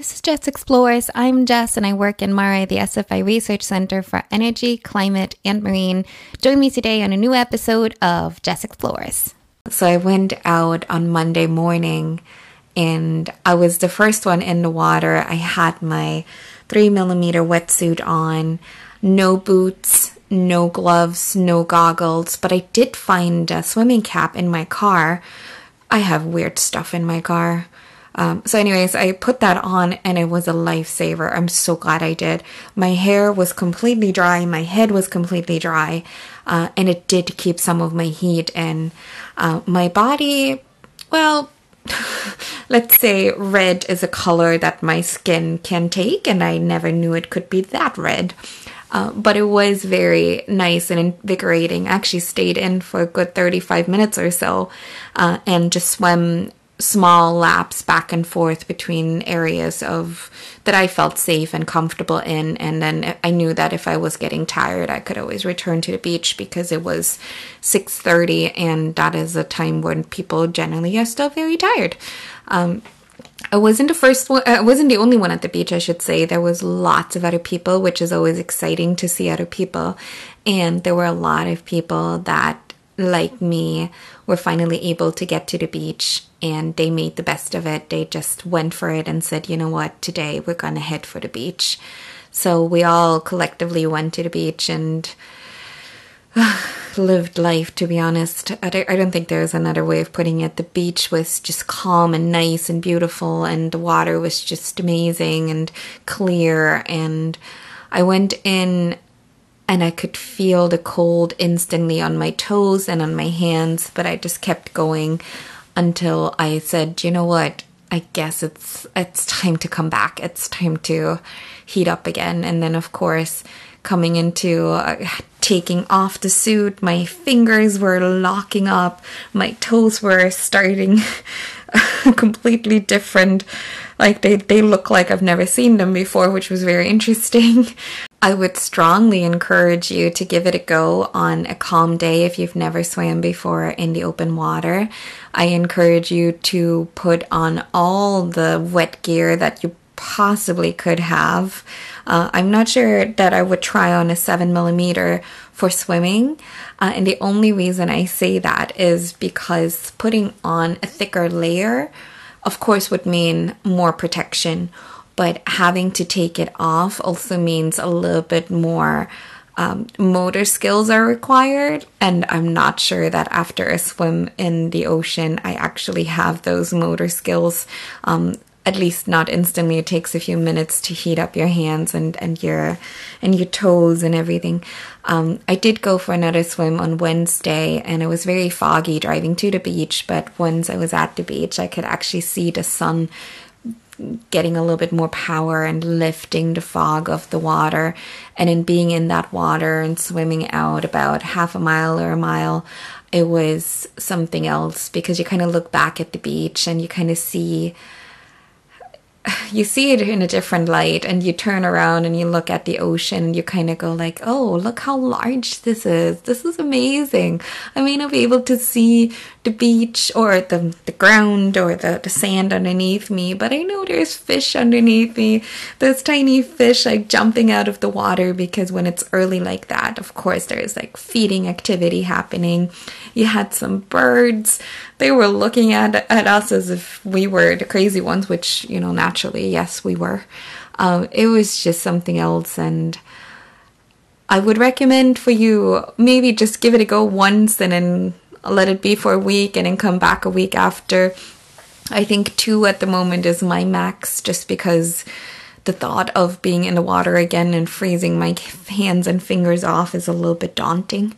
This is Jess Explores. I'm Jess and I work in MaREI, the SFI Research Center for Energy, Climate, and Marine. Join me today on a new episode of Jess Explores. So I went out on Monday morning and I was the first one in the water. I had my three millimeter wetsuit on, no boots, no gloves, no goggles, but I did find a swimming cap in my car. I have weird stuff in my car. Um, so, anyways, I put that on and it was a lifesaver. I'm so glad I did. My hair was completely dry, my head was completely dry, uh, and it did keep some of my heat in. Uh, my body, well, let's say red is a color that my skin can take, and I never knew it could be that red. Uh, but it was very nice and invigorating. I actually stayed in for a good 35 minutes or so uh, and just swam small laps back and forth between areas of that I felt safe and comfortable in and then I knew that if I was getting tired I could always return to the beach because it was 6:30 and that is a time when people generally are still very tired. Um, I wasn't the first one, I wasn't the only one at the beach, I should say. There was lots of other people, which is always exciting to see other people. And there were a lot of people that, like me, were finally able to get to the beach and they made the best of it. They just went for it and said, you know what, today we're going to head for the beach. So we all collectively went to the beach and uh, lived life, to be honest. I don't, I don't think there's another way of putting it. The beach was just calm and nice and beautiful, and the water was just amazing and clear. And I went in and I could feel the cold instantly on my toes and on my hands, but I just kept going until I said, you know what? I guess it's it's time to come back. It's time to heat up again. And then of course, coming into uh, taking off the suit, my fingers were locking up, my toes were starting completely different. Like they they look like I've never seen them before, which was very interesting. I would strongly encourage you to give it a go on a calm day if you've never swam before in the open water. I encourage you to put on all the wet gear that you possibly could have. Uh, I'm not sure that I would try on a 7 millimeter for swimming. Uh, and the only reason I say that is because putting on a thicker layer, of course, would mean more protection but having to take it off also means a little bit more um, motor skills are required. And I'm not sure that after a swim in the ocean, I actually have those motor skills. Um, at least not instantly. It takes a few minutes to heat up your hands and, and your and your toes and everything. Um, I did go for another swim on Wednesday, and it was very foggy driving to the beach. But once I was at the beach, I could actually see the sun getting a little bit more power and lifting the fog of the water. And in being in that water and swimming out about half a mile or a mile, it was something else because you kind of look back at the beach and you kind of see you see it in a different light and you turn around and you look at the ocean and you kind of go like oh look how large this is. This is amazing. I may not be able to see the beach or the, the ground or the, the sand underneath me but i know there's fish underneath me. There's tiny fish like jumping out of the water because when it's early like that of course there's like feeding activity happening. You had some birds. They were looking at at us as if we were the crazy ones, which you know naturally, yes, we were. Um, it was just something else, and I would recommend for you maybe just give it a go once and then let it be for a week and then come back a week after. I think two at the moment is my max, just because the thought of being in the water again and freezing my hands and fingers off is a little bit daunting,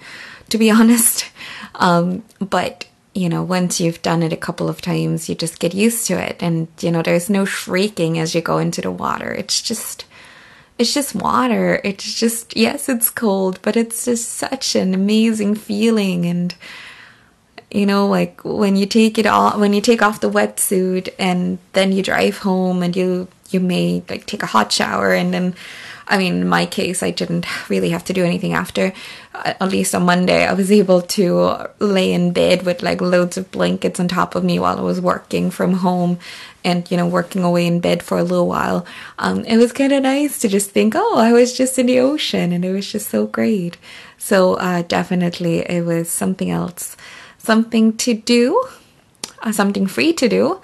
to be honest. Um, but you know, once you've done it a couple of times, you just get used to it. And, you know, there's no shrieking as you go into the water. It's just, it's just water. It's just, yes, it's cold, but it's just such an amazing feeling. And, you know, like when you take it off, when you take off the wetsuit and then you drive home and you, you may like take a hot shower and then I mean, in my case, I didn't really have to do anything after. At least on Monday, I was able to lay in bed with like loads of blankets on top of me while I was working from home and, you know, working away in bed for a little while. Um, it was kind of nice to just think, oh, I was just in the ocean and it was just so great. So, uh, definitely, it was something else, something to do, uh, something free to do,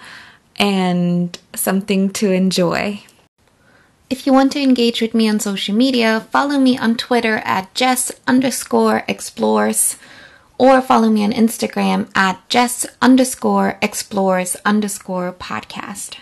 and something to enjoy. If you want to engage with me on social media, follow me on Twitter at Jess underscore explores or follow me on Instagram at Jess underscore explores underscore podcast.